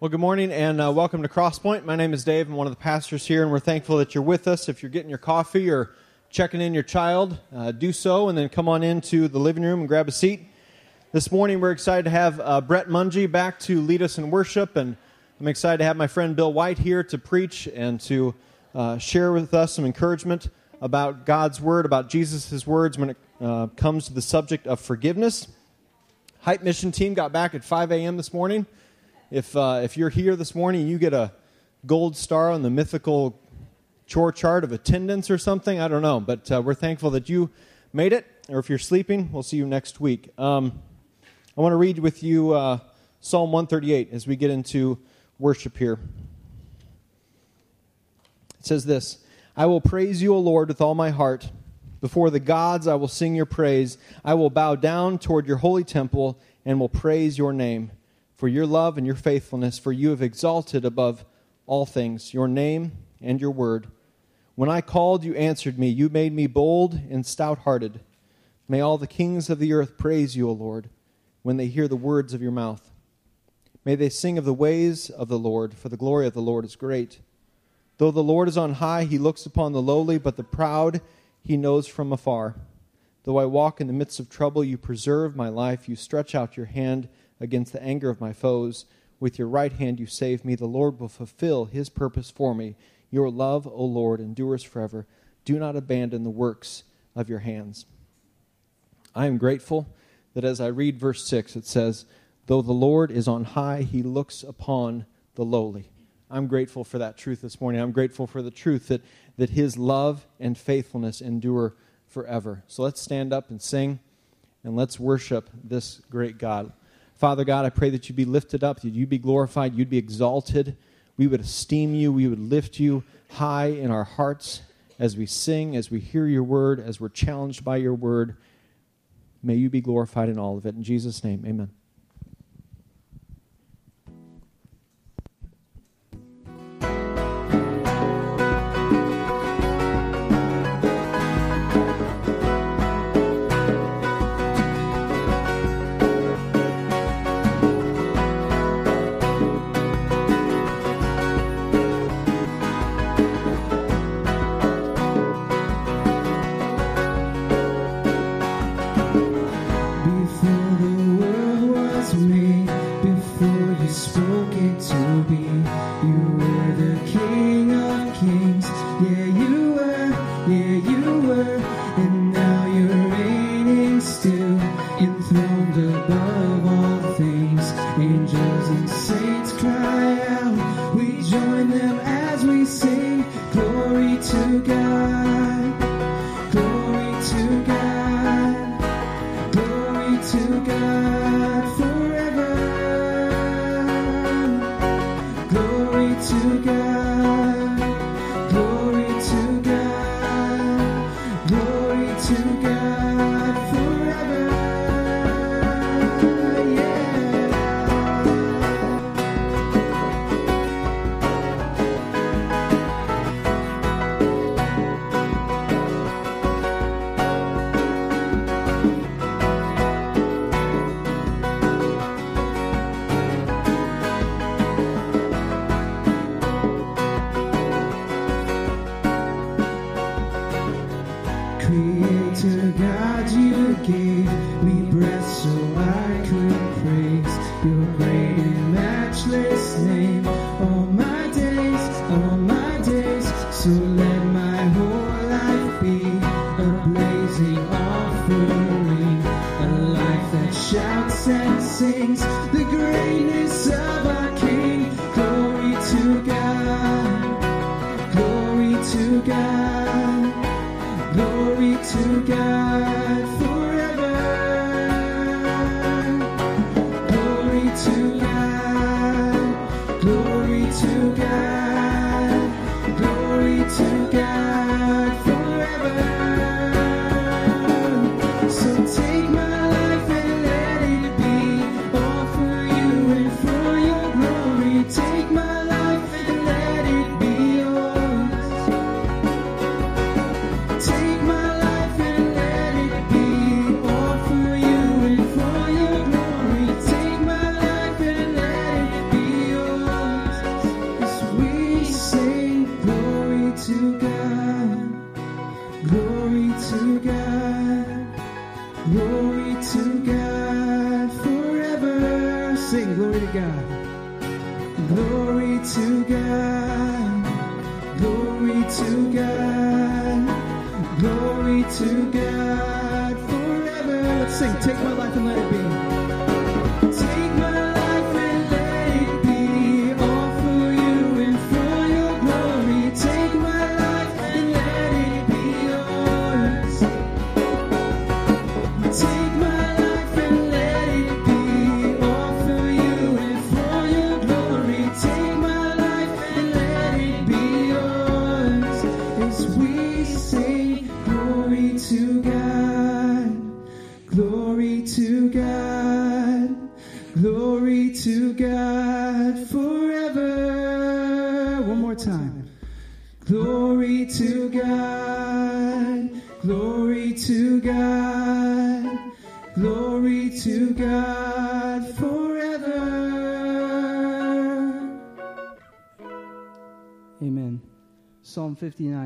Well, good morning and uh, welcome to Crosspoint. My name is Dave. I'm one of the pastors here, and we're thankful that you're with us. If you're getting your coffee or checking in your child, uh, do so, and then come on into the living room and grab a seat. This morning, we're excited to have uh, Brett Mungie back to lead us in worship, and I'm excited to have my friend Bill White here to preach and to uh, share with us some encouragement about God's Word, about Jesus' words when it uh, comes to the subject of forgiveness. Hype Mission team got back at 5 a.m. this morning. If, uh, if you're here this morning, you get a gold star on the mythical chore chart of attendance or something. I don't know, but uh, we're thankful that you made it. Or if you're sleeping, we'll see you next week. Um, I want to read with you uh, Psalm 138 as we get into worship here. It says this I will praise you, O Lord, with all my heart. Before the gods, I will sing your praise. I will bow down toward your holy temple and will praise your name for your love and your faithfulness, for you have exalted above all things your name and your word. When I called, you answered me. You made me bold and stout hearted. May all the kings of the earth praise you, O Lord, when they hear the words of your mouth. May they sing of the ways of the Lord, for the glory of the Lord is great. Though the Lord is on high, he looks upon the lowly, but the proud he knows from afar. Though I walk in the midst of trouble, you preserve my life. You stretch out your hand against the anger of my foes. With your right hand you save me. The Lord will fulfill his purpose for me. Your love, O Lord, endures forever. Do not abandon the works of your hands. I am grateful that as I read verse 6, it says, Though the Lord is on high, he looks upon the lowly. I'm grateful for that truth this morning. I'm grateful for the truth that, that his love and faithfulness endure forever. So let's stand up and sing and let's worship this great God. Father God, I pray that you be lifted up, that you be glorified, you'd be exalted. We would esteem you, we would lift you high in our hearts as we sing, as we hear your word, as we're challenged by your word. May you be glorified in all of it. In Jesus' name, amen.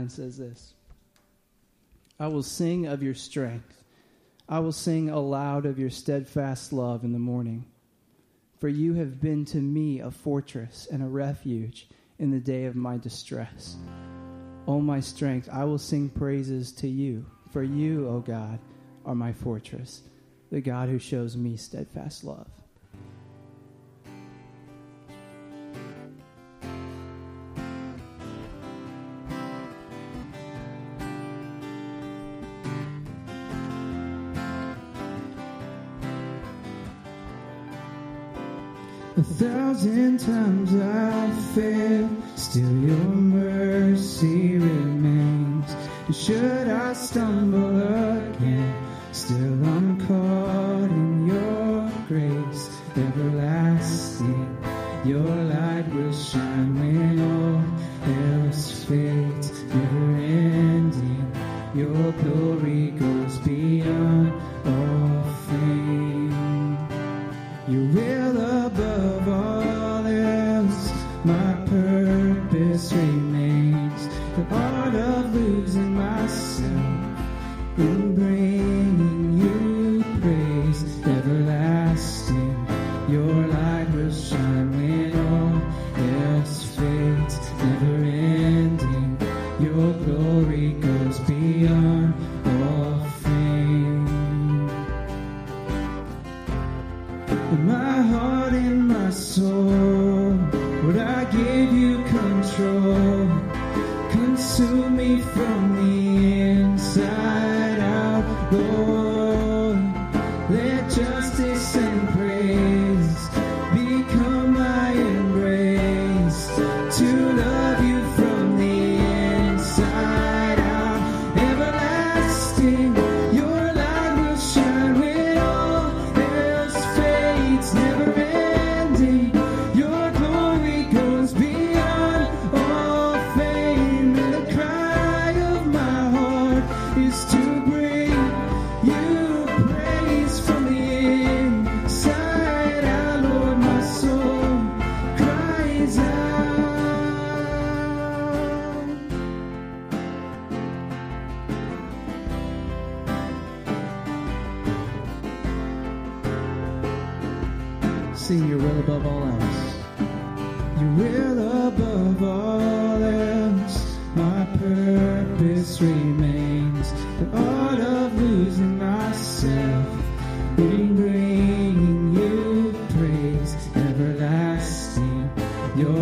says this I will sing of your strength. I will sing aloud of your steadfast love in the morning. For you have been to me a fortress and a refuge in the day of my distress. O oh, my strength, I will sing praises to you. For you, O oh God, are my fortress, the God who shows me steadfast love. thousand times I've failed, still your mercy remains. Should I stumble again, still I'm caught in your grace, everlasting. Your light will shine when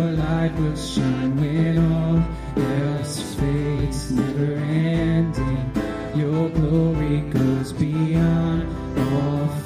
your light will shine when all else fades, never ending. Your glory goes beyond all.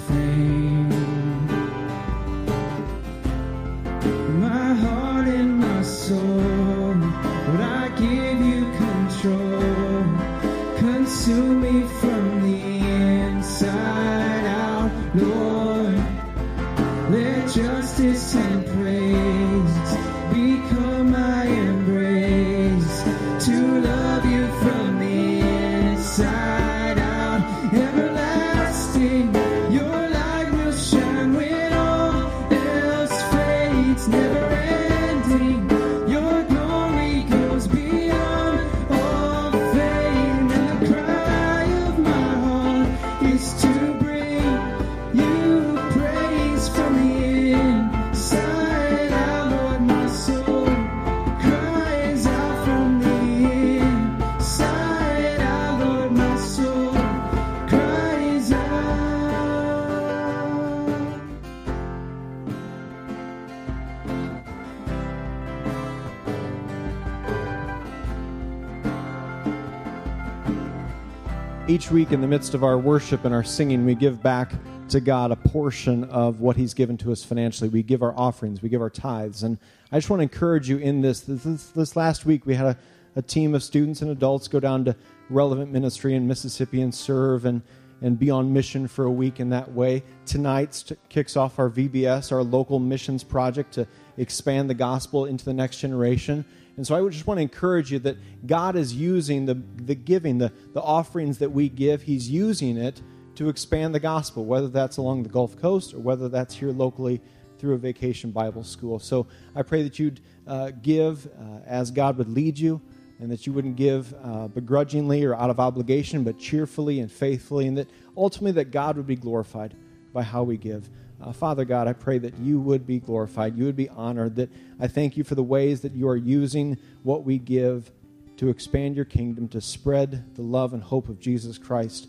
Each week in the midst of our worship and our singing, we give back to God a portion of what He's given to us financially. We give our offerings, we give our tithes. And I just want to encourage you in this. This, this, this last week, we had a, a team of students and adults go down to Relevant Ministry in Mississippi and serve and, and be on mission for a week in that way. Tonight kicks off our VBS, our local missions project to expand the gospel into the next generation. And so I just want to encourage you that God is using the, the giving, the, the offerings that we give, He's using it to expand the gospel, whether that's along the Gulf Coast or whether that's here locally through a vacation Bible school. So I pray that you'd uh, give uh, as God would lead you and that you wouldn't give uh, begrudgingly or out of obligation, but cheerfully and faithfully, and that ultimately that God would be glorified by how we give. Uh, Father God, I pray that you would be glorified, you would be honored, that I thank you for the ways that you are using what we give to expand your kingdom, to spread the love and hope of Jesus Christ,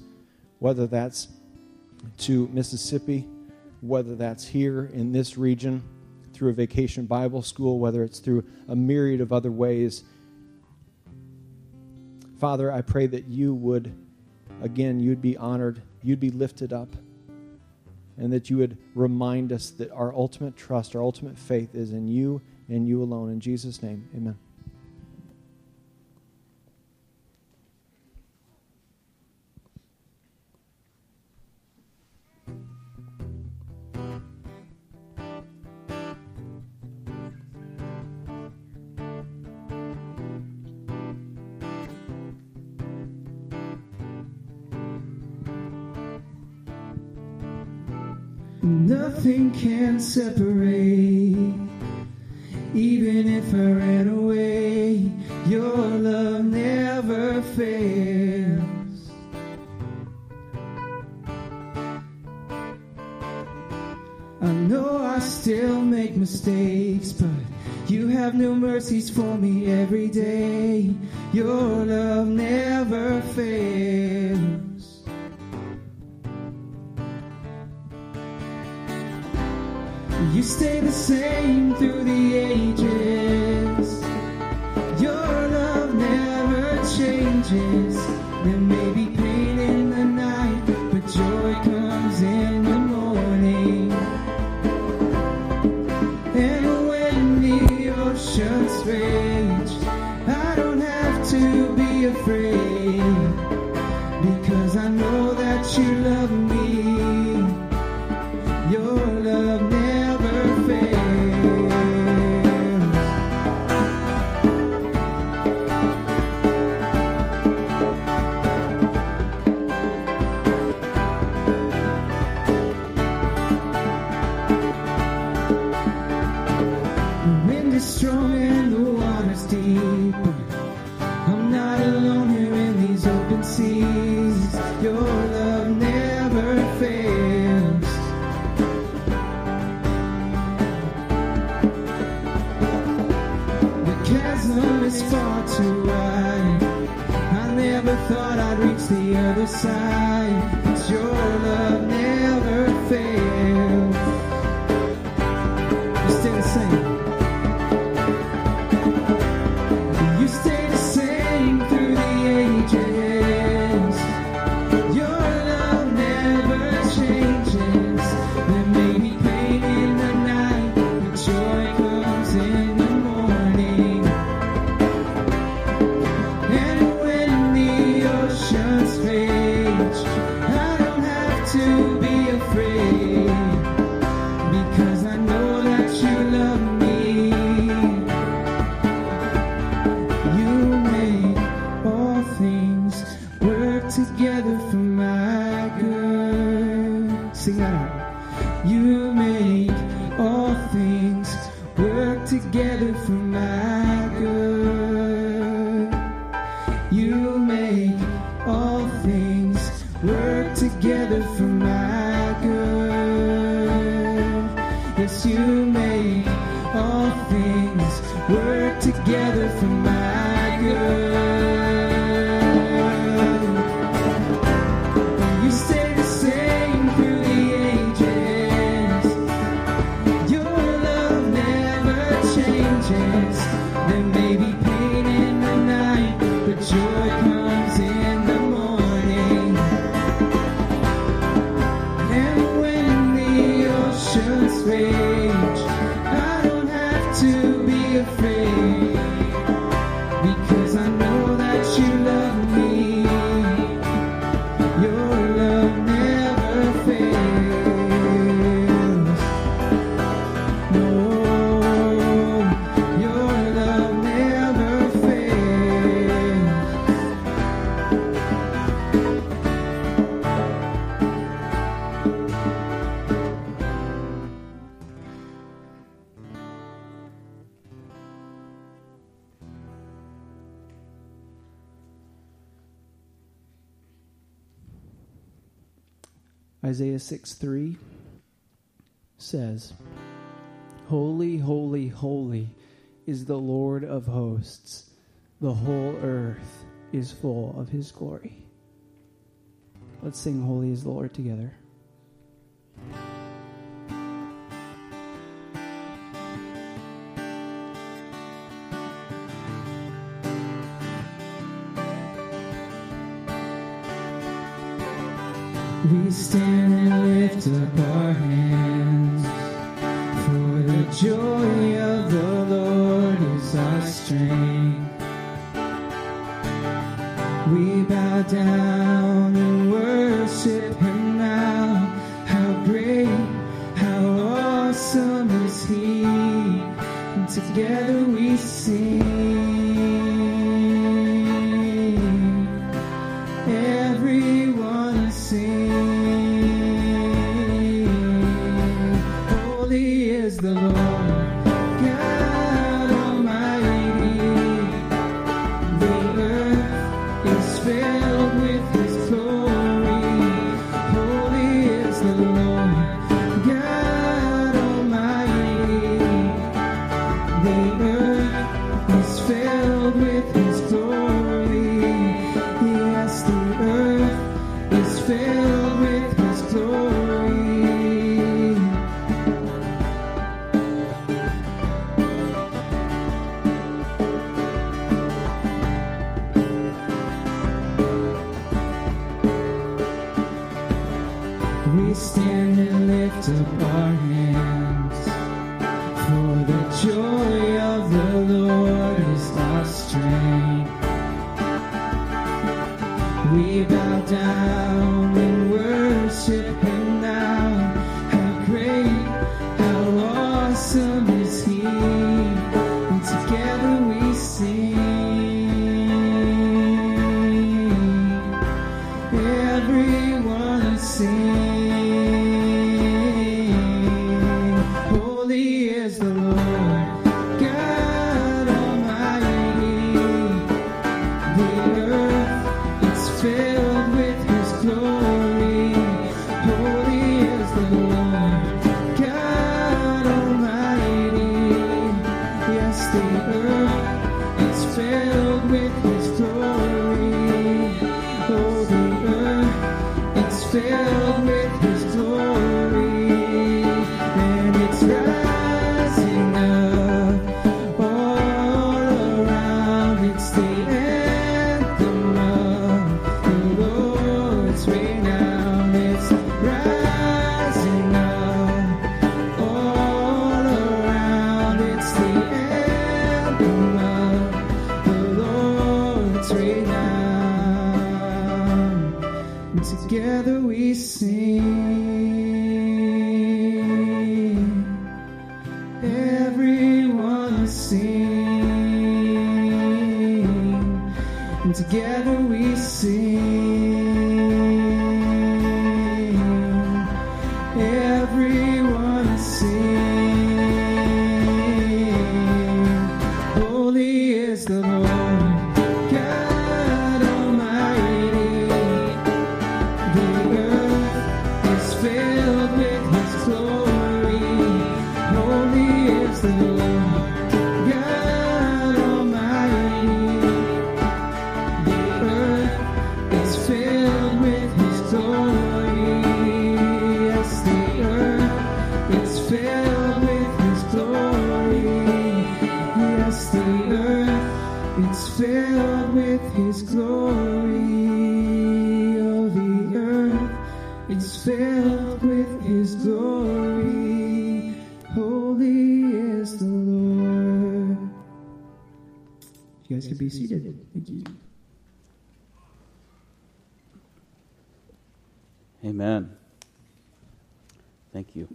whether that's to Mississippi, whether that's here in this region through a vacation Bible school, whether it's through a myriad of other ways. Father, I pray that you would, again, you'd be honored, you'd be lifted up and that you would remind us that our ultimate trust, our ultimate faith is in you and you alone. In Jesus' name, amen. Nothing can separate. Even if I ran away, your love never fails. I know I still make mistakes, but you have new mercies for me every day. Your love never fails. Stay the same through the ages. is the Lord of hosts. The whole earth is full of his glory. Let's sing Holy is the Lord together. We stand and lift up our hands for the joy. Be seated. Thank you. Amen. Thank you.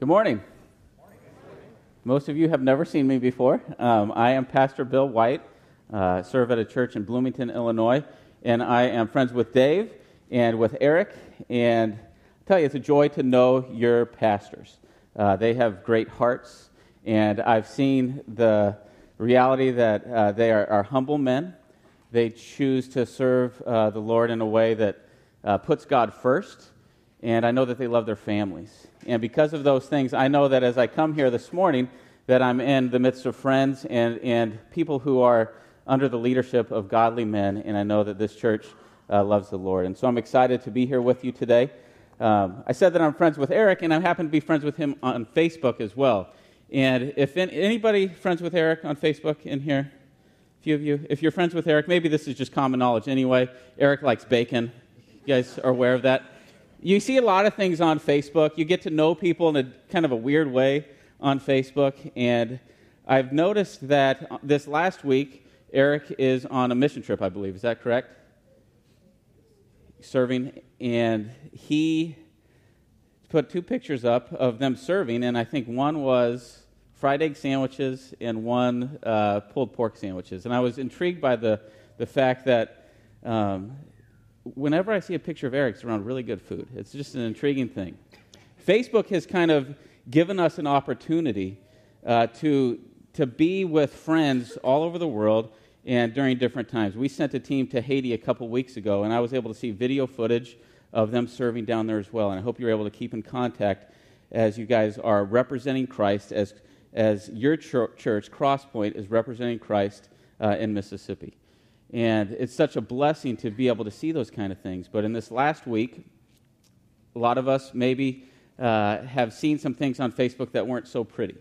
Good morning. Most of you have never seen me before. Um, I am Pastor Bill White, uh, serve at a church in Bloomington, Illinois, and I am friends with Dave and with Eric. And I tell you, it's a joy to know your pastors. Uh, they have great hearts, and I've seen the reality that uh, they are, are, humble men. They choose to serve uh, the Lord in a way that uh, puts God first, and I know that they love their families. And because of those things, I know that as I come here this morning, that I'm in the midst of friends and, and people who are under the leadership of godly men, and I know that this church uh, loves the Lord. And so I'm excited to be here with you today. Um, I said that I'm friends with Eric, and I happen to be friends with him on Facebook as well. And if anybody friends with Eric on Facebook in here, a few of you, if you're friends with Eric, maybe this is just common knowledge anyway. Eric likes bacon. You guys are aware of that? You see a lot of things on Facebook. You get to know people in a kind of a weird way on Facebook. And I've noticed that this last week, Eric is on a mission trip, I believe. Is that correct? Serving. And he put two pictures up of them serving. And I think one was fried egg sandwiches and one uh, pulled pork sandwiches. And I was intrigued by the, the fact that um, whenever I see a picture of Eric, it's around really good food. It's just an intriguing thing. Facebook has kind of given us an opportunity uh, to, to be with friends all over the world and during different times. We sent a team to Haiti a couple weeks ago, and I was able to see video footage of them serving down there as well. And I hope you're able to keep in contact as you guys are representing Christ, as, as your church, Crosspoint, is representing Christ uh, in Mississippi. And it's such a blessing to be able to see those kind of things. But in this last week, a lot of us maybe uh, have seen some things on Facebook that weren't so pretty.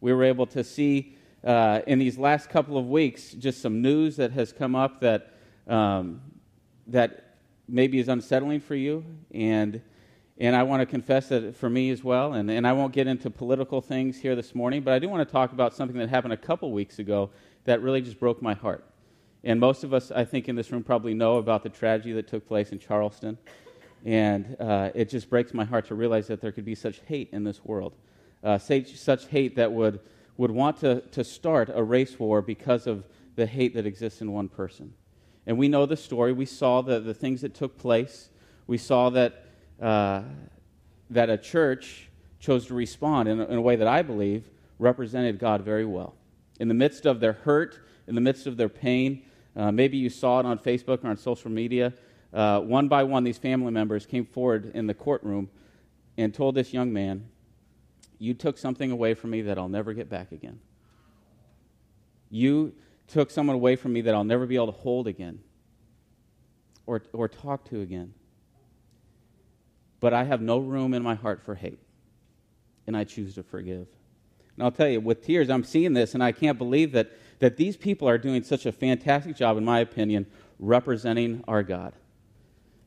We were able to see uh, in these last couple of weeks just some news that has come up that, um, that maybe is unsettling for you. And, and I want to confess that for me as well. And, and I won't get into political things here this morning, but I do want to talk about something that happened a couple weeks ago that really just broke my heart. And most of us, I think, in this room probably know about the tragedy that took place in Charleston. And uh, it just breaks my heart to realize that there could be such hate in this world. Uh, such hate that would, would want to, to start a race war because of the hate that exists in one person. And we know the story. We saw the, the things that took place. We saw that, uh, that a church chose to respond in a, in a way that I believe represented God very well. In the midst of their hurt, in the midst of their pain, uh, maybe you saw it on Facebook or on social media. Uh, one by one, these family members came forward in the courtroom and told this young man, You took something away from me that I'll never get back again. You took someone away from me that I'll never be able to hold again or, or talk to again. But I have no room in my heart for hate, and I choose to forgive. And I'll tell you, with tears, I'm seeing this, and I can't believe that that these people are doing such a fantastic job, in my opinion, representing our God.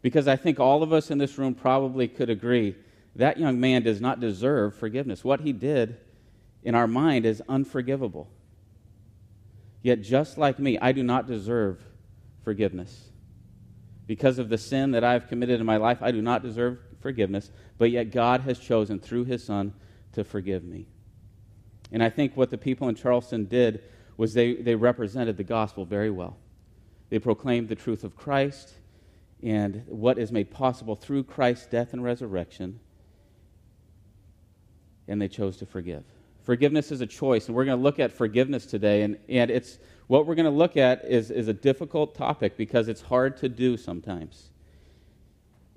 Because I think all of us in this room probably could agree that young man does not deserve forgiveness. What he did in our mind is unforgivable. Yet, just like me, I do not deserve forgiveness. Because of the sin that I've committed in my life, I do not deserve forgiveness, but yet God has chosen through his Son to forgive me. And I think what the people in Charleston did was they, they represented the gospel very well. They proclaimed the truth of Christ and what is made possible through Christ's death and resurrection, and they chose to forgive. Forgiveness is a choice, and we're going to look at forgiveness today. And, and it's what we're going to look at is, is a difficult topic because it's hard to do sometimes.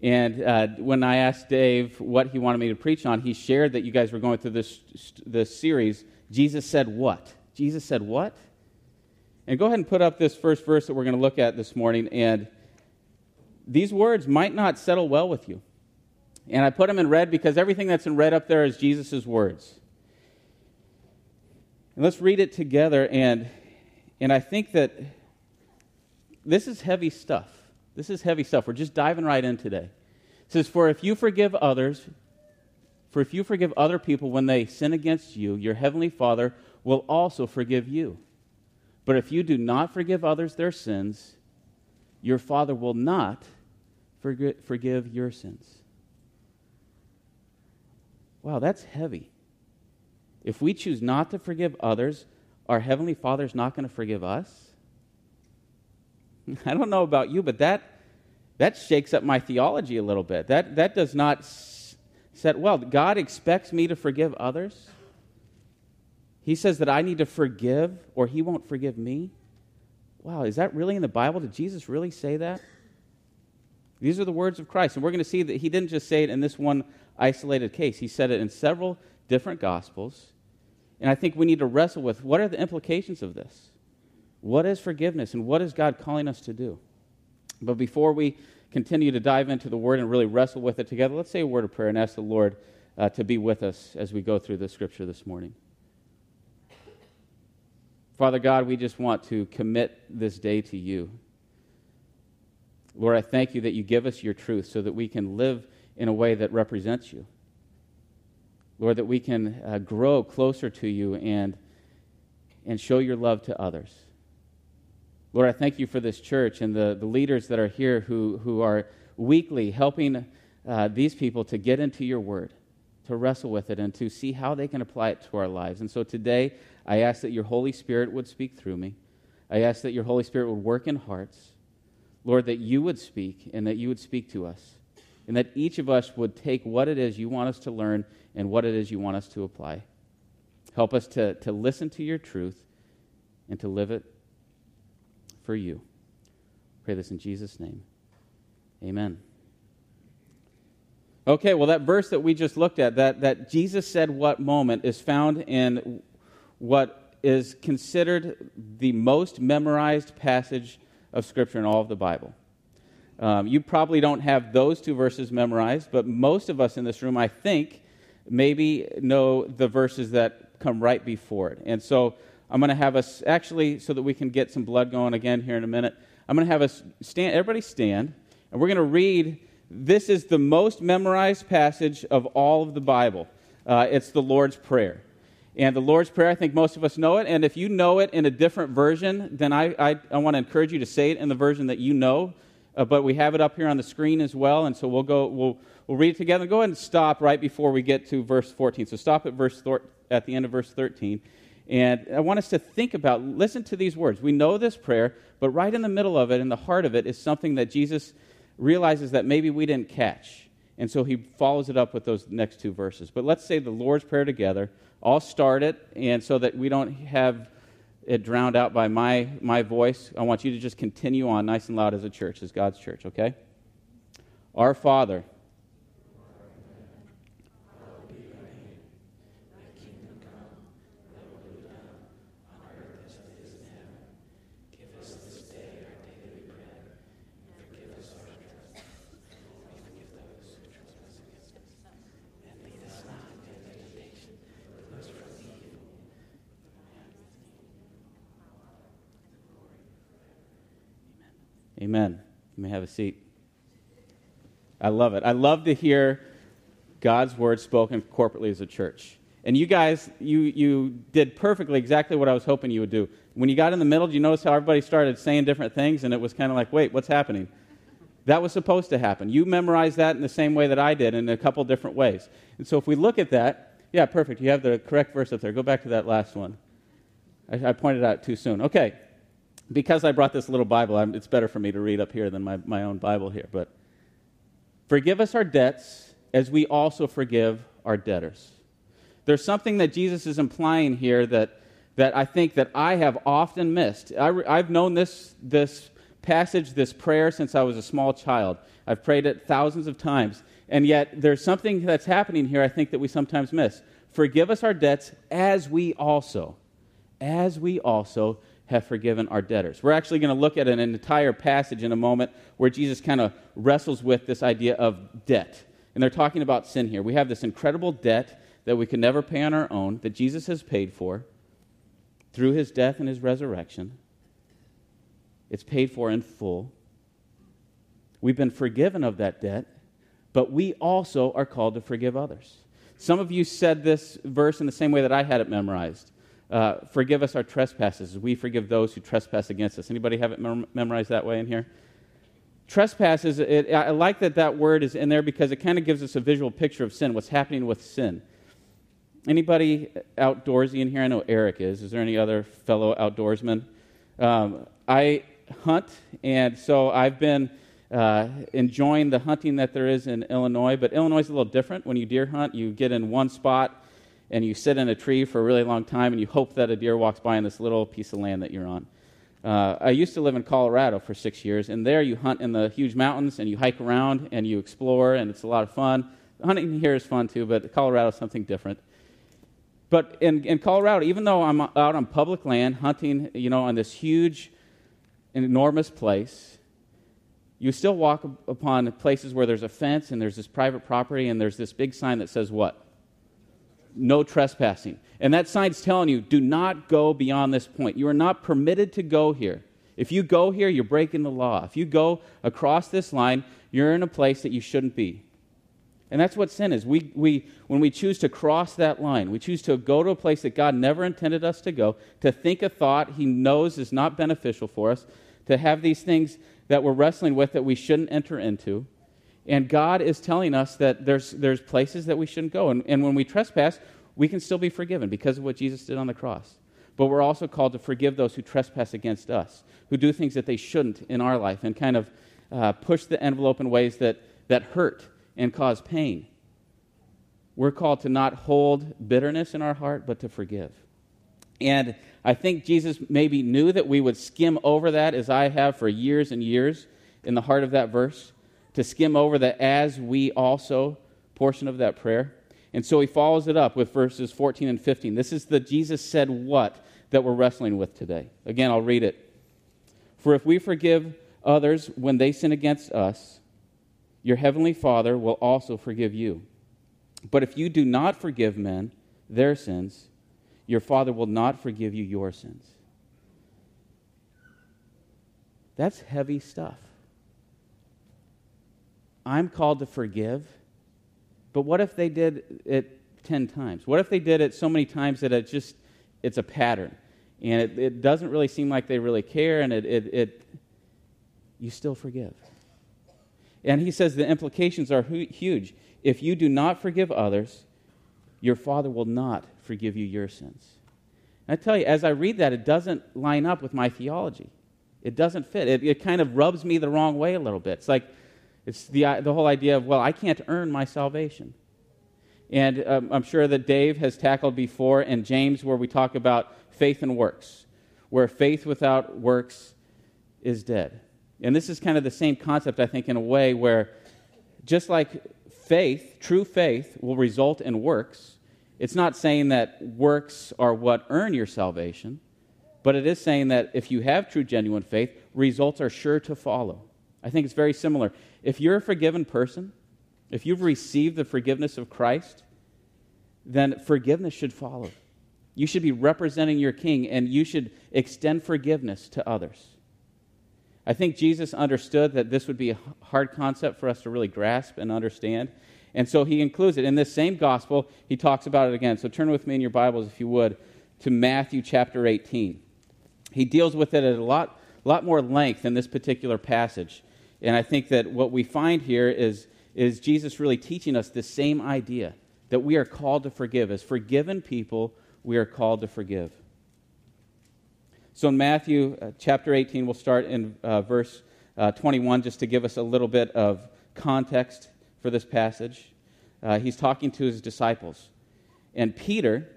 And uh, when I asked Dave what he wanted me to preach on, he shared that you guys were going through this, this series. Jesus said, What? Jesus said, What? And go ahead and put up this first verse that we're going to look at this morning. And these words might not settle well with you. And I put them in red because everything that's in red up there is Jesus' words. And let's read it together. And, and I think that this is heavy stuff. This is heavy stuff. We're just diving right in today. It says, For if you forgive others, For if you forgive other people when they sin against you, your heavenly Father will also forgive you. But if you do not forgive others their sins, your Father will not forgive your sins. Wow, that's heavy. If we choose not to forgive others, our Heavenly Father's not going to forgive us? I don't know about you, but that, that shakes up my theology a little bit. That, that does not set Well, God expects me to forgive others. He says that I need to forgive or he won't forgive me. Wow, is that really in the Bible? Did Jesus really say that? These are the words of Christ. And we're going to see that he didn't just say it in this one isolated case, he said it in several different Gospels. And I think we need to wrestle with what are the implications of this? What is forgiveness and what is God calling us to do? But before we continue to dive into the Word and really wrestle with it together, let's say a word of prayer and ask the Lord uh, to be with us as we go through the Scripture this morning. Father God, we just want to commit this day to you. Lord, I thank you that you give us your truth so that we can live in a way that represents you. Lord, that we can uh, grow closer to you and, and show your love to others. Lord, I thank you for this church and the, the leaders that are here who, who are weekly helping uh, these people to get into your word, to wrestle with it, and to see how they can apply it to our lives. And so today, I ask that your Holy Spirit would speak through me. I ask that your Holy Spirit would work in hearts. Lord, that you would speak and that you would speak to us. And that each of us would take what it is you want us to learn and what it is you want us to apply. Help us to, to listen to your truth and to live it for you. Pray this in Jesus' name. Amen. Okay, well, that verse that we just looked at, that, that Jesus said what moment, is found in what is considered the most memorized passage of Scripture in all of the Bible. Um, you probably don't have those two verses memorized, but most of us in this room, I think, maybe know the verses that come right before it. And so I'm going to have us, actually, so that we can get some blood going again here in a minute, I'm going to have us stand, everybody stand, and we're going to read. This is the most memorized passage of all of the Bible. Uh, it's the Lord's Prayer. And the Lord's Prayer, I think most of us know it. And if you know it in a different version, then I, I, I want to encourage you to say it in the version that you know. Uh, but we have it up here on the screen as well. And so we'll go, we'll, we'll read it together. Go ahead and stop right before we get to verse 14. So stop at, verse thir- at the end of verse 13. And I want us to think about, listen to these words. We know this prayer, but right in the middle of it, in the heart of it, is something that Jesus realizes that maybe we didn't catch. And so he follows it up with those next two verses. But let's say the Lord's Prayer together. I'll start it, and so that we don't have it drowned out by my, my voice, I want you to just continue on nice and loud as a church, as God's church, okay? Our Father Amen. You may have a seat. I love it. I love to hear God's word spoken corporately as a church. And you guys, you, you did perfectly exactly what I was hoping you would do. When you got in the middle, did you notice how everybody started saying different things? And it was kind of like, wait, what's happening? That was supposed to happen. You memorized that in the same way that I did, in a couple different ways. And so if we look at that, yeah, perfect. You have the correct verse up there. Go back to that last one. I, I pointed out too soon. Okay because I brought this little Bible, I'm, it's better for me to read up here than my, my own Bible here. But forgive us our debts as we also forgive our debtors. There's something that Jesus is implying here that, that I think that I have often missed. I, I've known this, this passage, this prayer, since I was a small child. I've prayed it thousands of times. And yet, there's something that's happening here I think that we sometimes miss. Forgive us our debts as we also, as we also have forgiven our debtors. We're actually going to look at an entire passage in a moment where Jesus kind of wrestles with this idea of debt. And they're talking about sin here. We have this incredible debt that we can never pay on our own, that Jesus has paid for through his death and his resurrection. It's paid for in full. We've been forgiven of that debt, but we also are called to forgive others. Some of you said this verse in the same way that I had it memorized. Uh, forgive us our trespasses. We forgive those who trespass against us. Anybody have it mem- memorized that way in here? Trespasses, it, I like that that word is in there because it kind of gives us a visual picture of sin, what's happening with sin. Anybody outdoorsy in here? I know Eric is. Is there any other fellow outdoorsmen? Um, I hunt, and so I've been uh, enjoying the hunting that there is in Illinois. But Illinois is a little different. When you deer hunt, you get in one spot and you sit in a tree for a really long time, and you hope that a deer walks by on this little piece of land that you're on. Uh, I used to live in Colorado for six years, and there you hunt in the huge mountains and you hike around and you explore, and it's a lot of fun. Hunting here is fun too, but Colorado is something different. But in, in Colorado, even though I'm out on public land hunting, you know, on this huge, enormous place, you still walk upon places where there's a fence and there's this private property and there's this big sign that says what? No trespassing. And that sign's telling you, do not go beyond this point. You are not permitted to go here. If you go here, you're breaking the law. If you go across this line, you're in a place that you shouldn't be. And that's what sin is. We, we, when we choose to cross that line, we choose to go to a place that God never intended us to go, to think a thought He knows is not beneficial for us, to have these things that we're wrestling with that we shouldn't enter into. And God is telling us that there's, there's places that we shouldn't go. And, and when we trespass, we can still be forgiven because of what Jesus did on the cross. But we're also called to forgive those who trespass against us, who do things that they shouldn't in our life, and kind of uh, push the envelope in ways that, that hurt and cause pain. We're called to not hold bitterness in our heart, but to forgive. And I think Jesus maybe knew that we would skim over that, as I have for years and years in the heart of that verse, to skim over the as we also portion of that prayer. And so he follows it up with verses 14 and 15. This is the Jesus said what that we're wrestling with today. Again, I'll read it. For if we forgive others when they sin against us, your heavenly Father will also forgive you. But if you do not forgive men their sins, your Father will not forgive you your sins. That's heavy stuff. I'm called to forgive but what if they did it 10 times? What if they did it so many times that it just, it's a pattern? And it, it doesn't really seem like they really care, and it, it, it you still forgive. And he says the implications are huge. If you do not forgive others, your Father will not forgive you your sins. And I tell you, as I read that, it doesn't line up with my theology. It doesn't fit. It, it kind of rubs me the wrong way a little bit. It's like, it's the, the whole idea of, well, I can't earn my salvation. And um, I'm sure that Dave has tackled before in James, where we talk about faith and works, where faith without works is dead. And this is kind of the same concept, I think, in a way where just like faith, true faith, will result in works, it's not saying that works are what earn your salvation, but it is saying that if you have true, genuine faith, results are sure to follow. I think it's very similar. If you're a forgiven person, if you've received the forgiveness of Christ, then forgiveness should follow. You should be representing your king and you should extend forgiveness to others. I think Jesus understood that this would be a hard concept for us to really grasp and understand. And so he includes it. In this same gospel, he talks about it again. So turn with me in your Bibles, if you would, to Matthew chapter 18. He deals with it at a lot, lot more length in this particular passage. And I think that what we find here is, is Jesus really teaching us the same idea that we are called to forgive. As forgiven people, we are called to forgive. So in Matthew uh, chapter 18, we'll start in uh, verse uh, 21 just to give us a little bit of context for this passage. Uh, he's talking to his disciples. And Peter,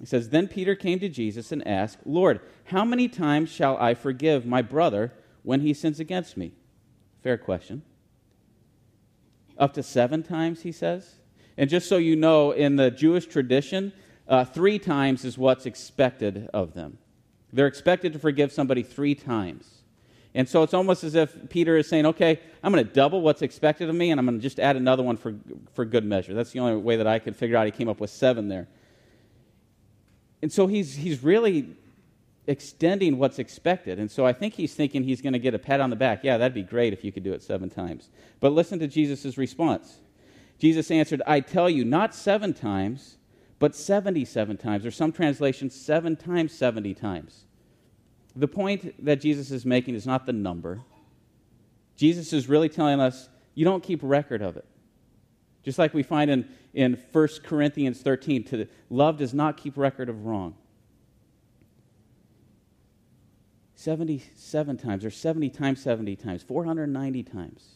he says, Then Peter came to Jesus and asked, Lord, how many times shall I forgive my brother when he sins against me? Fair question. Up to seven times, he says. And just so you know, in the Jewish tradition, uh, three times is what's expected of them. They're expected to forgive somebody three times. And so it's almost as if Peter is saying, okay, I'm going to double what's expected of me, and I'm going to just add another one for, for good measure. That's the only way that I could figure out. He came up with seven there. And so he's, he's really extending what's expected. And so I think he's thinking he's going to get a pat on the back. Yeah, that'd be great if you could do it seven times. But listen to Jesus' response. Jesus answered, I tell you, not seven times, but 77 times, or some translations, seven times 70 times. The point that Jesus is making is not the number. Jesus is really telling us you don't keep record of it. Just like we find in, in 1 Corinthians 13, to, love does not keep record of wrong. 77 times, or 70 times 70 times, 490 times.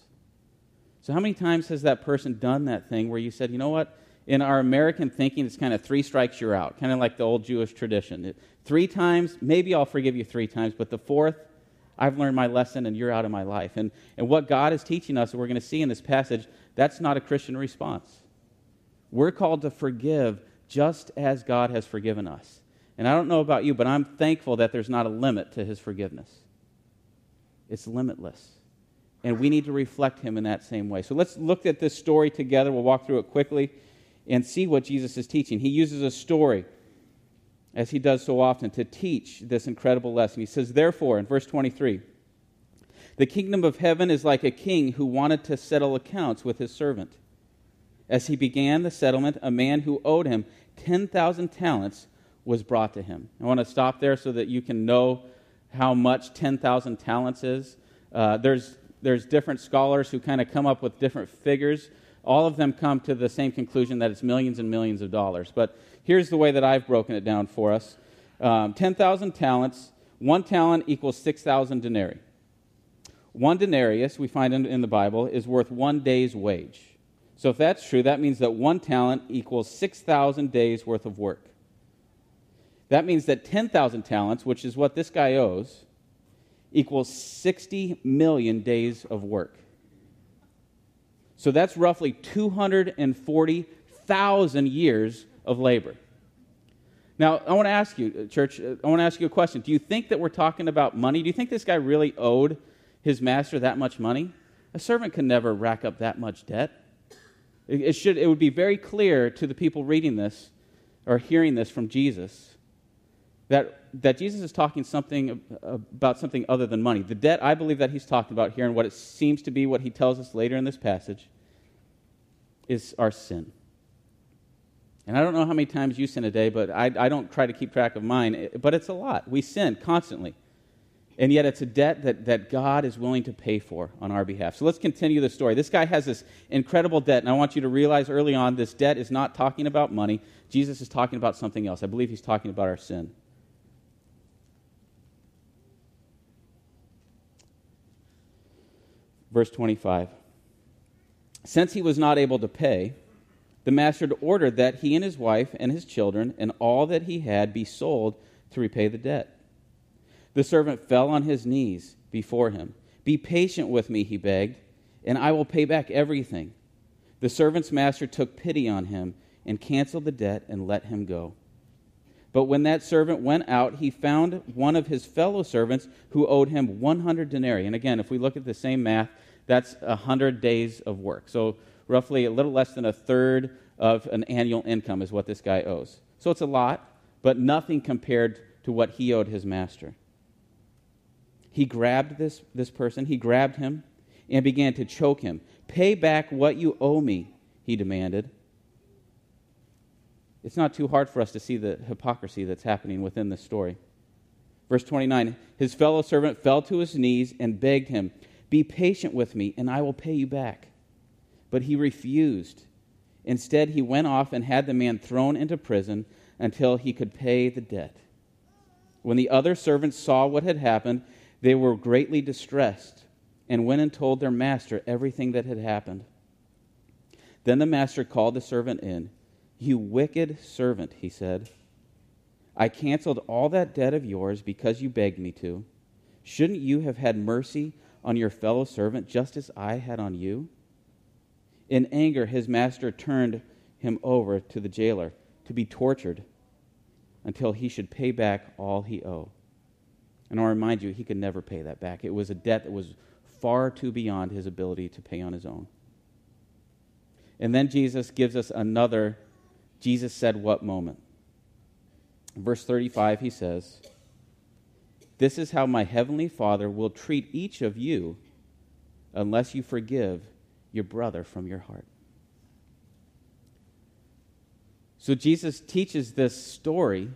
So, how many times has that person done that thing where you said, you know what? In our American thinking, it's kind of three strikes, you're out, kind of like the old Jewish tradition. It, three times, maybe I'll forgive you three times, but the fourth, I've learned my lesson and you're out of my life. And, and what God is teaching us, we're going to see in this passage, that's not a Christian response. We're called to forgive just as God has forgiven us. And I don't know about you, but I'm thankful that there's not a limit to his forgiveness. It's limitless. And we need to reflect him in that same way. So let's look at this story together. We'll walk through it quickly and see what Jesus is teaching. He uses a story, as he does so often, to teach this incredible lesson. He says, Therefore, in verse 23, the kingdom of heaven is like a king who wanted to settle accounts with his servant. As he began the settlement, a man who owed him 10,000 talents was brought to him. I want to stop there so that you can know how much 10,000 talents is. Uh, there's, there's different scholars who kind of come up with different figures. All of them come to the same conclusion that it's millions and millions of dollars. But here's the way that I've broken it down for us um, 10,000 talents, one talent equals 6,000 denarii. One denarius, we find in, in the Bible, is worth one day's wage. So if that's true, that means that one talent equals 6,000 days worth of work. That means that 10,000 talents, which is what this guy owes, equals 60 million days of work. So that's roughly 240,000 years of labor. Now, I want to ask you, uh, church, uh, I want to ask you a question. Do you think that we're talking about money? Do you think this guy really owed his master that much money? A servant can never rack up that much debt. It, should, it would be very clear to the people reading this or hearing this from Jesus that, that Jesus is talking something about something other than money. The debt I believe that he's talking about here, and what it seems to be what he tells us later in this passage, is our sin. And I don't know how many times you sin a day, but I, I don't try to keep track of mine, eh, but it's a lot. We sin constantly. And yet it's a debt that, that God is willing to pay for on our behalf. So let's continue the story. This guy has this incredible debt, and I want you to realize early on this debt is not talking about money. Jesus is talking about something else. I believe he's talking about our sin. Verse 25. Since he was not able to pay, the master ordered that he and his wife and his children and all that he had be sold to repay the debt. The servant fell on his knees before him. Be patient with me, he begged, and I will pay back everything. The servant's master took pity on him and canceled the debt and let him go. But when that servant went out, he found one of his fellow servants who owed him 100 denarii. And again, if we look at the same math, that's 100 days of work. So, roughly a little less than a third of an annual income is what this guy owes. So, it's a lot, but nothing compared to what he owed his master he grabbed this, this person, he grabbed him, and began to choke him. Pay back what you owe me, he demanded. It's not too hard for us to see the hypocrisy that's happening within this story. Verse 29 His fellow servant fell to his knees and begged him, Be patient with me, and I will pay you back. But he refused. Instead, he went off and had the man thrown into prison until he could pay the debt. When the other servants saw what had happened, they were greatly distressed and went and told their master everything that had happened. Then the master called the servant in. You wicked servant, he said. I canceled all that debt of yours because you begged me to. Shouldn't you have had mercy on your fellow servant just as I had on you? In anger, his master turned him over to the jailer to be tortured until he should pay back all he owed. And I'll remind you, he could never pay that back. It was a debt that was far too beyond his ability to pay on his own. And then Jesus gives us another Jesus said what moment. verse 35, he says, This is how my heavenly Father will treat each of you unless you forgive your brother from your heart. So Jesus teaches this story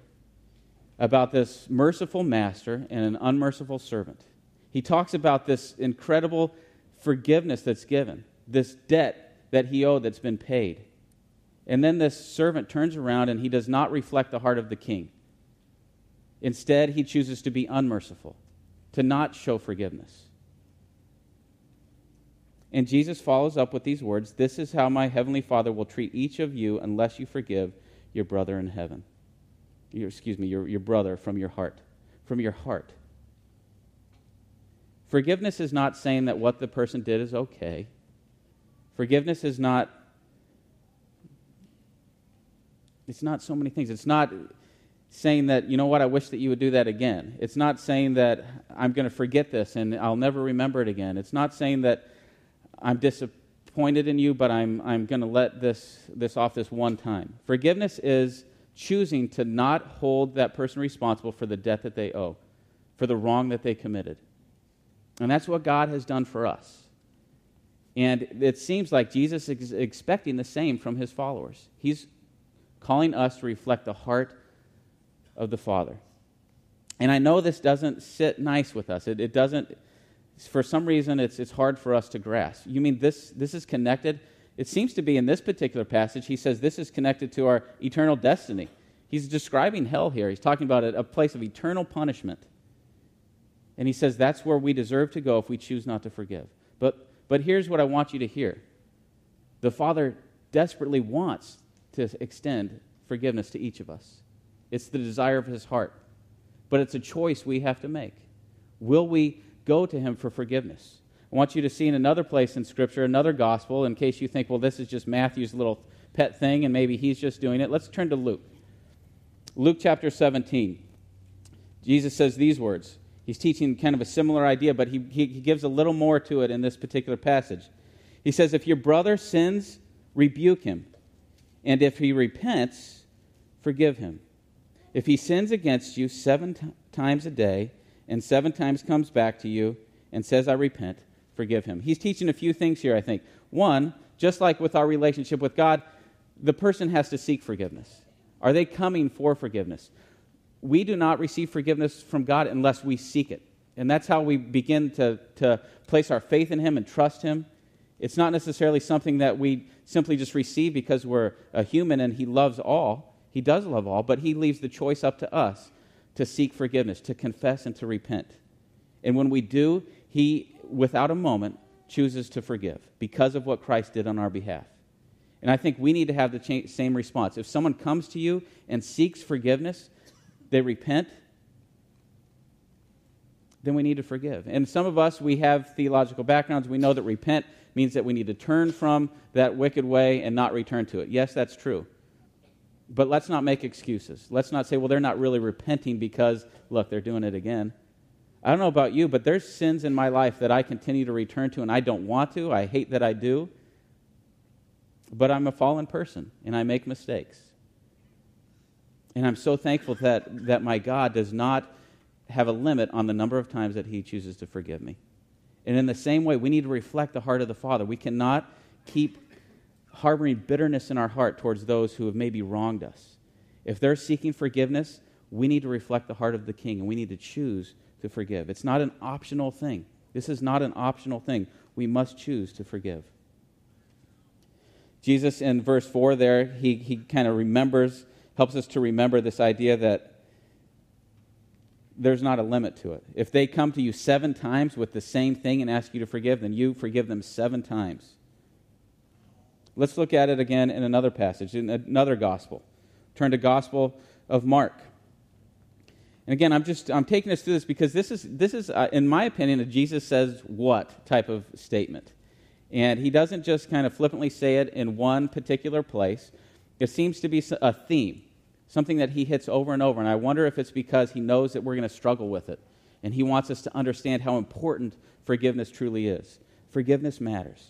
about this merciful master and an unmerciful servant. He talks about this incredible forgiveness that's given, this debt that he owed that's been paid. And then this servant turns around and he does not reflect the heart of the king. Instead, he chooses to be unmerciful, to not show forgiveness. And Jesus follows up with these words This is how my heavenly Father will treat each of you unless you forgive your brother in heaven. Your, excuse me, your, your brother from your heart. From your heart. Forgiveness is not saying that what the person did is okay. Forgiveness is not it's not so many things. It's not saying that, you know what, I wish that you would do that again. It's not saying that I'm going to forget this and I'll never remember it again. It's not saying that I'm disappointed in you, but I'm, I'm going to let this, this off this one time. Forgiveness is choosing to not hold that person responsible for the debt that they owe, for the wrong that they committed. And that's what God has done for us. And it seems like Jesus is expecting the same from his followers. He's calling us to reflect the heart of the Father. And I know this doesn't sit nice with us. It, it doesn't, for some reason, it's, it's hard for us to grasp. You mean this, this is connected? It seems to be in this particular passage, he says this is connected to our eternal destiny. He's describing hell here. He's talking about a, a place of eternal punishment. And he says that's where we deserve to go if we choose not to forgive. But, but here's what I want you to hear the Father desperately wants to extend forgiveness to each of us. It's the desire of his heart. But it's a choice we have to make. Will we go to him for forgiveness? I want you to see in another place in Scripture, another gospel, in case you think, well, this is just Matthew's little pet thing and maybe he's just doing it. Let's turn to Luke. Luke chapter 17. Jesus says these words. He's teaching kind of a similar idea, but he, he, he gives a little more to it in this particular passage. He says, If your brother sins, rebuke him. And if he repents, forgive him. If he sins against you seven t- times a day and seven times comes back to you and says, I repent, forgive him. He's teaching a few things here, I think. One, just like with our relationship with God, the person has to seek forgiveness. Are they coming for forgiveness? We do not receive forgiveness from God unless we seek it. And that's how we begin to, to place our faith in Him and trust Him. It's not necessarily something that we simply just receive because we're a human and He loves all. He does love all, but He leaves the choice up to us to seek forgiveness, to confess, and to repent. And when we do, He, without a moment, chooses to forgive because of what Christ did on our behalf. And I think we need to have the cha- same response. If someone comes to you and seeks forgiveness, they repent, then we need to forgive. And some of us, we have theological backgrounds. We know that repent means that we need to turn from that wicked way and not return to it. Yes, that's true. But let's not make excuses. Let's not say, well, they're not really repenting because, look, they're doing it again. I don't know about you, but there's sins in my life that I continue to return to and I don't want to. I hate that I do. But I'm a fallen person and I make mistakes. And I'm so thankful that, that my God does not have a limit on the number of times that He chooses to forgive me. And in the same way, we need to reflect the heart of the Father. We cannot keep harboring bitterness in our heart towards those who have maybe wronged us. If they're seeking forgiveness, we need to reflect the heart of the King and we need to choose to forgive. It's not an optional thing. This is not an optional thing. We must choose to forgive. Jesus, in verse 4 there, he, he kind of remembers, helps us to remember this idea that there's not a limit to it. If they come to you seven times with the same thing and ask you to forgive, then you forgive them seven times. Let's look at it again in another passage, in another gospel. Turn to Gospel of Mark. And again, I'm just I'm taking us through this because this is this is, uh, in my opinion, a Jesus says what type of statement, and he doesn't just kind of flippantly say it in one particular place. It seems to be a theme something that he hits over and over. And I wonder if it's because he knows that we're going to struggle with it. And he wants us to understand how important forgiveness truly is. Forgiveness matters.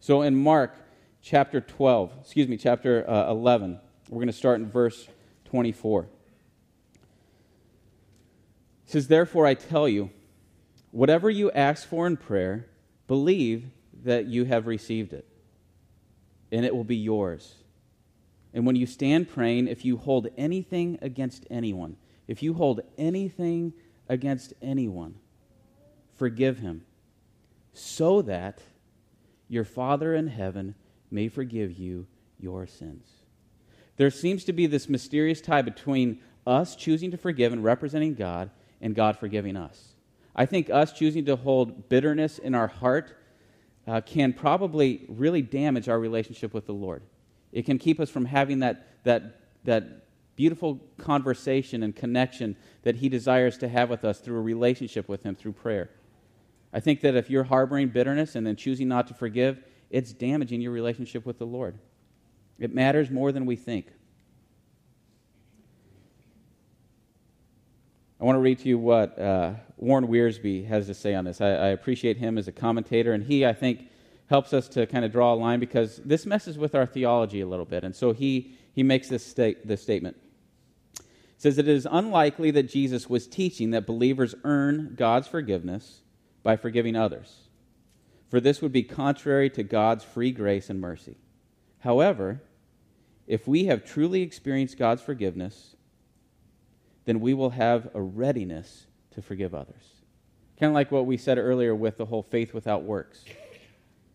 So in Mark chapter 12, excuse me, chapter uh, 11, we're going to start in verse 24. It says, Therefore I tell you, whatever you ask for in prayer, believe that you have received it, and it will be yours. And when you stand praying, if you hold anything against anyone, if you hold anything against anyone, forgive him, so that your Father in heaven may forgive you your sins. There seems to be this mysterious tie between us choosing to forgive and representing God and God forgiving us. I think us choosing to hold bitterness in our heart uh, can probably really damage our relationship with the Lord. It can keep us from having that, that, that beautiful conversation and connection that He desires to have with us through a relationship with Him through prayer. I think that if you're harboring bitterness and then choosing not to forgive, it's damaging your relationship with the Lord. It matters more than we think. I want to read to you what uh, Warren Wiersbe has to say on this. I, I, appreciate him as a commentator, and he, I think, helps us to kind of draw a line because this messes with our theology a little bit. And so he, he makes this, sta- this statement. He says, It is unlikely that Jesus was teaching that believers earn God's forgiveness by forgiving others, for this would be contrary to God's free grace and mercy. However, if we have truly experienced God's forgiveness, then we will have a readiness to forgive others. Kind of like what we said earlier with the whole faith without works.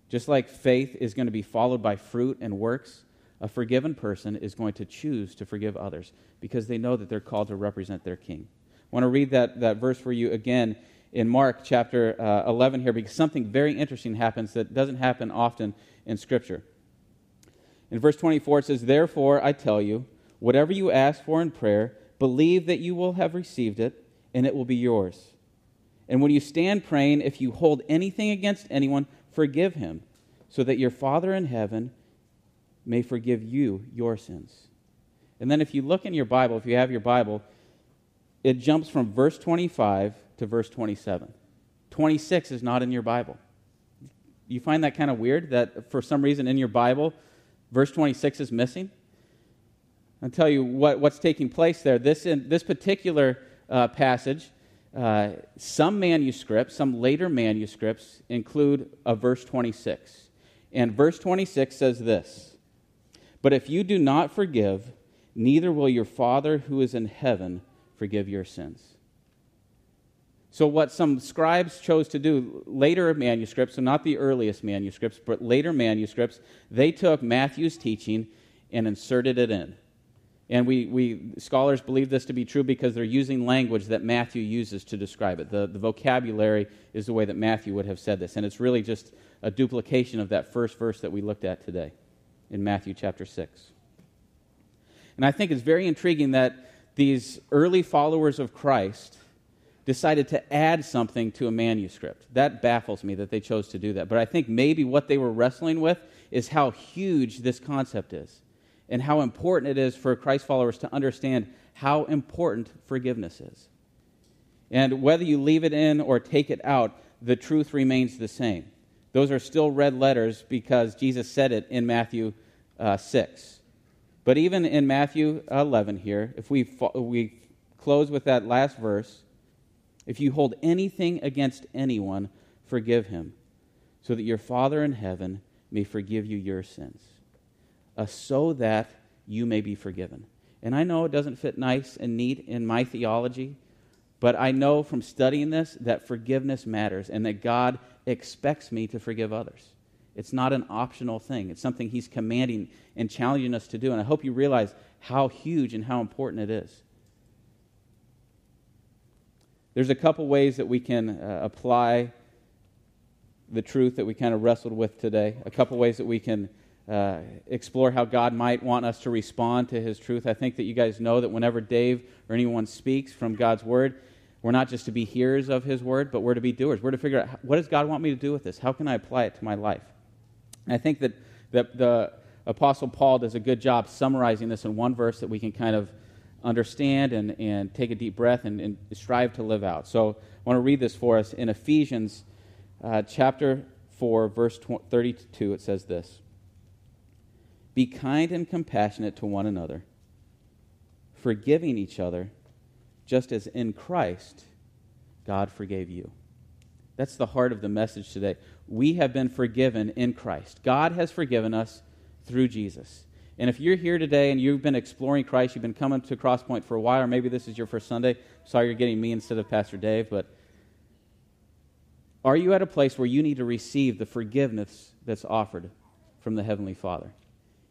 Just like faith is going to be followed by fruit and works, a forgiven person is going to choose to forgive others because they know that they're called to represent their king. I want to read that, that verse for you again in Mark chapter uh, 11 here because something very interesting happens that doesn't happen often in Scripture. In verse 24, it says, Therefore, I tell you, whatever you ask for in prayer, believe that you will have received it, and it will be yours. And when you stand praying, if you hold anything against anyone, forgive him, so that your Father in heaven may forgive you your sins. And then, if you look in your Bible, if you have your Bible, it jumps from verse 25 to verse 27. 26 is not in your Bible. You find that kind of weird that for some reason in your Bible, verse 26 is missing? I'll tell you what, what's taking place there. This, in, this particular uh, passage, uh, some manuscripts, some later manuscripts, include a verse 26. And verse 26 says this But if you do not forgive, neither will your Father who is in heaven forgive your sins. So, what some scribes chose to do, later manuscripts, so not the earliest manuscripts, but later manuscripts, they took Matthew's teaching and inserted it in. And we, we scholars believe this to be true because they're using language that Matthew uses to describe it. The, the vocabulary is the way that Matthew would have said this. And it's really just a duplication of that first verse that we looked at today in Matthew chapter 6. And I think it's very intriguing that these early followers of Christ decided to add something to a manuscript. That baffles me that they chose to do that. But I think maybe what they were wrestling with is how huge this concept is and how important it is for Christ followers to understand how important forgiveness is. And whether you leave it in or take it out, the truth remains the same. Those are still red letters because Jesus said it in Matthew uh, 6. But even in Matthew 11 here, if we, we close with that last verse, if you hold anything against anyone, forgive him, so that your Father in heaven may forgive you your sins uh, so that you may be forgiven. And I know it doesn't fit nice and neat in my theology, but I know from studying this that forgiveness matters and that God expects me to forgive others. It's not an optional thing, it's something He's commanding and challenging us to do. And I hope you realize how huge and how important it is. There's a couple ways that we can uh, apply the truth that we kind of wrestled with today, a couple ways that we can uh, explore how God might want us to respond to His truth. I think that you guys know that whenever Dave or anyone speaks from God's Word, we're not just to be hearers of His Word, but we're to be doers. We're to figure out what does God want me to do with this? How can I apply it to my life? And I think that, that the Apostle Paul does a good job summarizing this in one verse that we can kind of understand and, and take a deep breath and, and strive to live out. So I want to read this for us. In Ephesians uh, chapter 4, verse 32, it says this. Be kind and compassionate to one another, forgiving each other, just as in Christ God forgave you. That's the heart of the message today. We have been forgiven in Christ. God has forgiven us through Jesus. And if you're here today and you've been exploring Christ, you've been coming to Crosspoint for a while, or maybe this is your first Sunday, sorry you're getting me instead of Pastor Dave, but are you at a place where you need to receive the forgiveness that's offered from the Heavenly Father?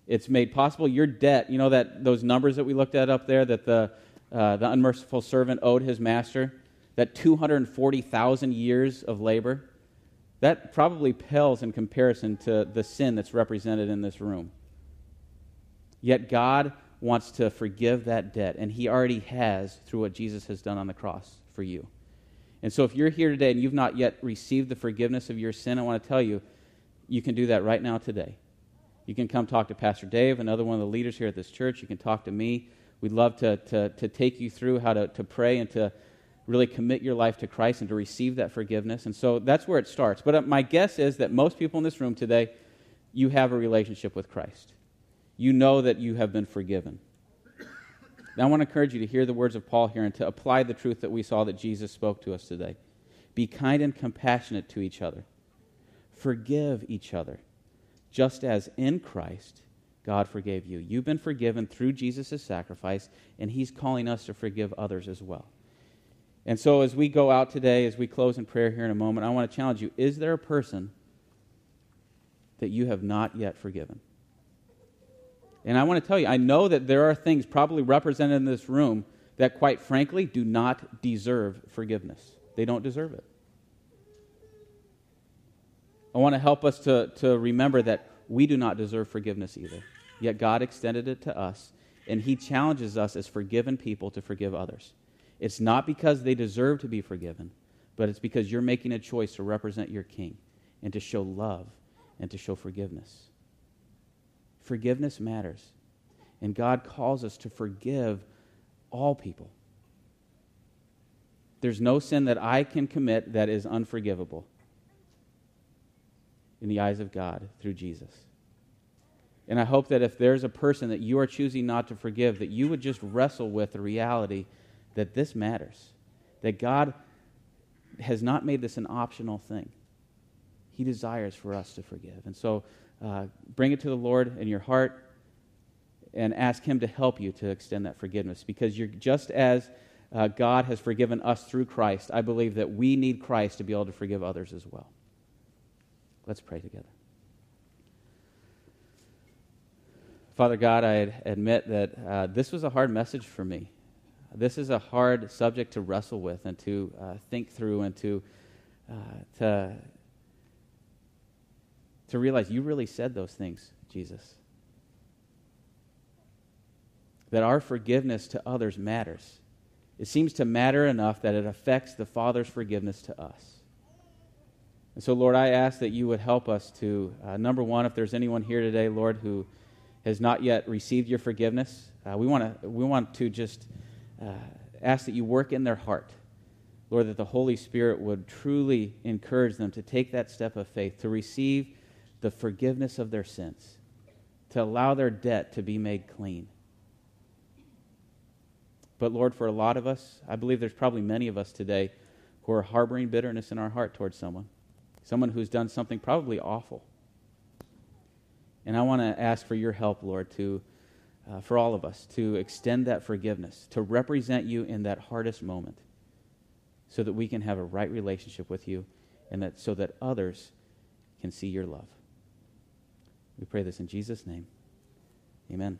It's made possible. Your debt, you know that those numbers that we looked at up there that the, uh, the unmerciful servant owed his master, that 240,000 years of labor, that probably pales in comparison to the sin that's represented in this room. Yet God wants to forgive that debt, and He already has through what Jesus has done on the cross for you. And so, if you're here today and you've not yet received the forgiveness of your sin, I want to tell you, you can do that right now today. You can come talk to Pastor Dave, another one of the leaders here at this church. You can talk to me. We'd love to, to, to take you through how to, to pray and to really commit your life to Christ and to receive that forgiveness. And so that's where it starts. But uh, my guess is that most people in this room today, you have a relationship with Christ. You know that you have been forgiven. Now, I want to encourage you to hear the words of Paul here and to apply the truth that we saw that Jesus spoke to us today. Be kind and compassionate to each other. Forgive each other, just as in Christ God forgave you. You've been forgiven through Jesus' sacrifice, and He's calling us to forgive others as well. And so, as we go out today, as we close in prayer here in a moment, I want to challenge you is there a person that you have not yet forgiven? And I want to tell you, I know that there are things probably represented in this room that, quite frankly, do not deserve forgiveness. They don't deserve it. I want to help us to, to remember that we do not deserve forgiveness either. Yet God extended it to us, and He challenges us as forgiven people to forgive others. It's not because they deserve to be forgiven, but it's because you're making a choice to represent your King and to show love and to show forgiveness. Forgiveness matters. And God calls us to forgive all people. There's no sin that I can commit that is unforgivable in the eyes of God through Jesus. And I hope that if there's a person that you are choosing not to forgive, that you would just wrestle with the reality that this matters, that God has not made this an optional thing. He desires for us to forgive. And so uh, bring it to the Lord in your heart and ask Him to help you to extend that forgiveness because you're just as uh, God has forgiven us through Christ, I believe that we need Christ to be able to forgive others as well. Let's pray together. Father God, I admit that uh, this was a hard message for me. This is a hard subject to wrestle with and to uh, think through and to, uh, to to realize you really said those things, Jesus. That our forgiveness to others matters. It seems to matter enough that it affects the Father's forgiveness to us. And so, Lord, I ask that you would help us to, uh, number one, if there's anyone here today, Lord, who has not yet received your forgiveness, uh, we, wanna, we want to just uh, ask that you work in their heart. Lord, that the Holy Spirit would truly encourage them to take that step of faith, to receive the forgiveness of their sins, to allow their debt to be made clean. But Lord, for a lot of us, I believe there's probably many of us today who are harboring bitterness in our heart towards someone, someone who's done something probably awful. And I want to ask for your help, Lord, to, uh, for all of us, to extend that forgiveness, to represent you in that hardest moment, so that we can have a right relationship with you, and that so that others can see your love. We pray this in Jesus' name. Amen.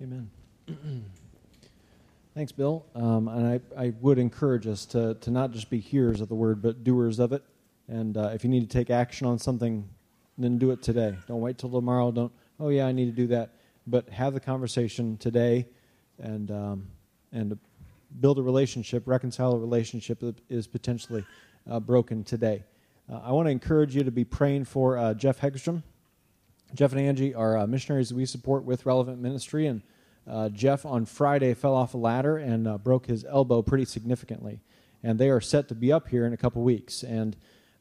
Amen. Thanks, Bill. Um, and I, I would encourage us to, to not just be hearers of the word, but doers of it. And uh, if you need to take action on something, then do it today. Don't wait till tomorrow. Don't, oh, yeah, I need to do that. But have the conversation today and, um, and build a relationship, reconcile a relationship that is potentially uh, broken today. Uh, I want to encourage you to be praying for uh, Jeff Hegstrom. Jeff and Angie are uh, missionaries we support with Relevant Ministry, and uh, Jeff on Friday fell off a ladder and uh, broke his elbow pretty significantly. And they are set to be up here in a couple weeks, and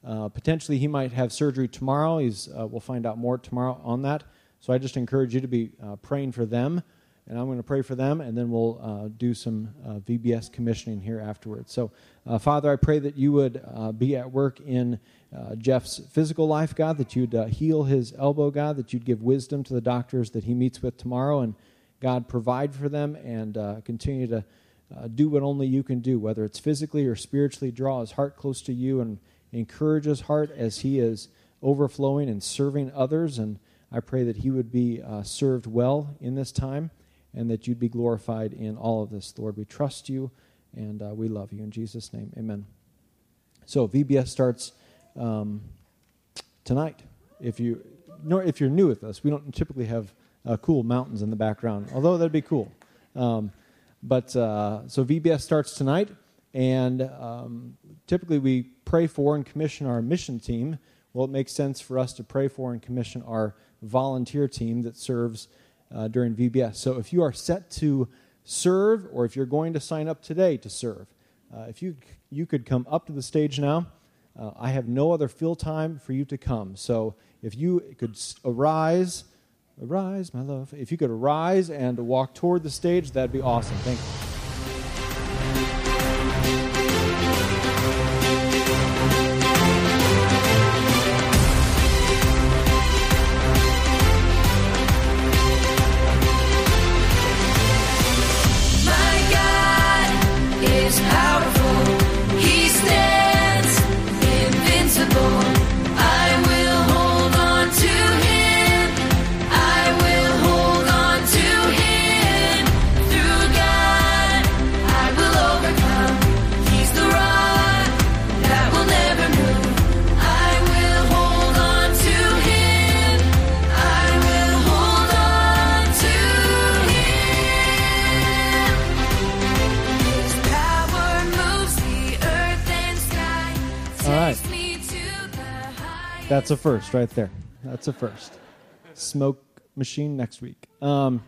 uh, potentially he might have surgery tomorrow. He's, we'll find out more tomorrow on that. So I just encourage you to be praying for them and I'm going to pray for them, and then we'll uh, do some uh, VBS commissioning here afterwards. So, uh, Father, I pray that you would uh, be at work in uh, Jeff's physical life, God, that you'd uh, heal his elbow, God, that you'd give wisdom to the doctors that he meets with tomorrow, and God, provide for them and uh, continue to uh, do what only you can do, whether it's physically or spiritually, draw his heart close to you and encourage his heart as he is overflowing and serving others. And I pray that he would be uh, served well in this time and that you'd be glorified in all of this. Lord, we trust you and uh, we love you. In Jesus' name, amen. So VBS starts um, tonight. If you if you're new with us, we don't typically have uh, cool mountains in the background, although that'd be cool. Um, but uh, so VBS starts tonight, and um, typically we pray for and commission our mission team. Well, it makes sense for us to pray for and commission our volunteer team that serves uh, during VBS. So if you are set to serve, or if you're going to sign up today to serve, uh, if you you could come up to the stage now. Uh, I have no other fill time for you to come. So if you could arise, arise, my love. If you could arise and walk toward the stage, that'd be awesome. Thank you. That's a first right there. That's a first. Smoke machine next week. Um,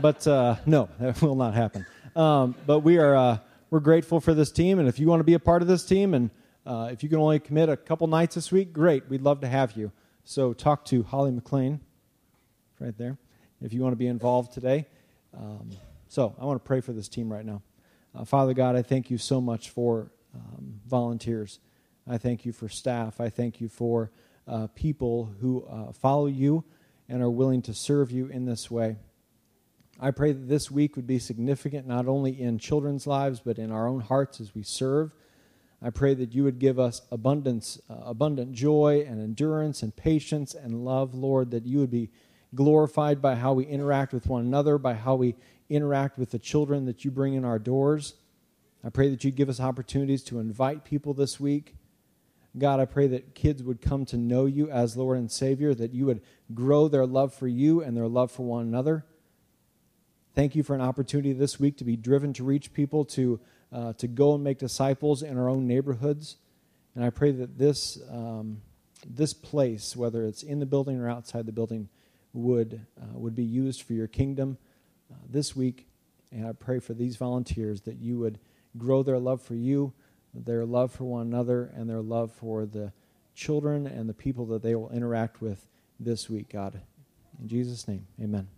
but uh, no, that will not happen. Um, but we are uh, we're grateful for this team, and if you want to be a part of this team, and uh, if you can only commit a couple nights this week, great. We'd love to have you. So talk to Holly McLean, right there, if you want to be involved today. Um, so I want to pray for this team right now. Uh, Father God, I thank you so much for um, volunteers. I thank you for staff. I thank you for uh, people who uh, follow you and are willing to serve you in this way. I pray that this week would be significant not only in children's lives, but in our own hearts as we serve. I pray that you would give us abundance, uh, abundant joy and endurance and patience and love, Lord, that you would be glorified by how we interact with one another, by how we interact with the children that you bring in our doors. I pray that you give us opportunities to invite people this week God, I pray that kids would come to know you as Lord and Savior, that you would grow their love for you and their love for one another. Thank you for an opportunity this week to be driven to reach people, to, uh, to go and make disciples in our own neighborhoods. And I pray that this, um, this place, whether it's in the building or outside the building, would, uh, would be used for your kingdom uh, this week. And I pray for these volunteers that you would grow their love for you their love for one another and their love for the children and the people that they will interact with this week, God. In Jesus' name, amen.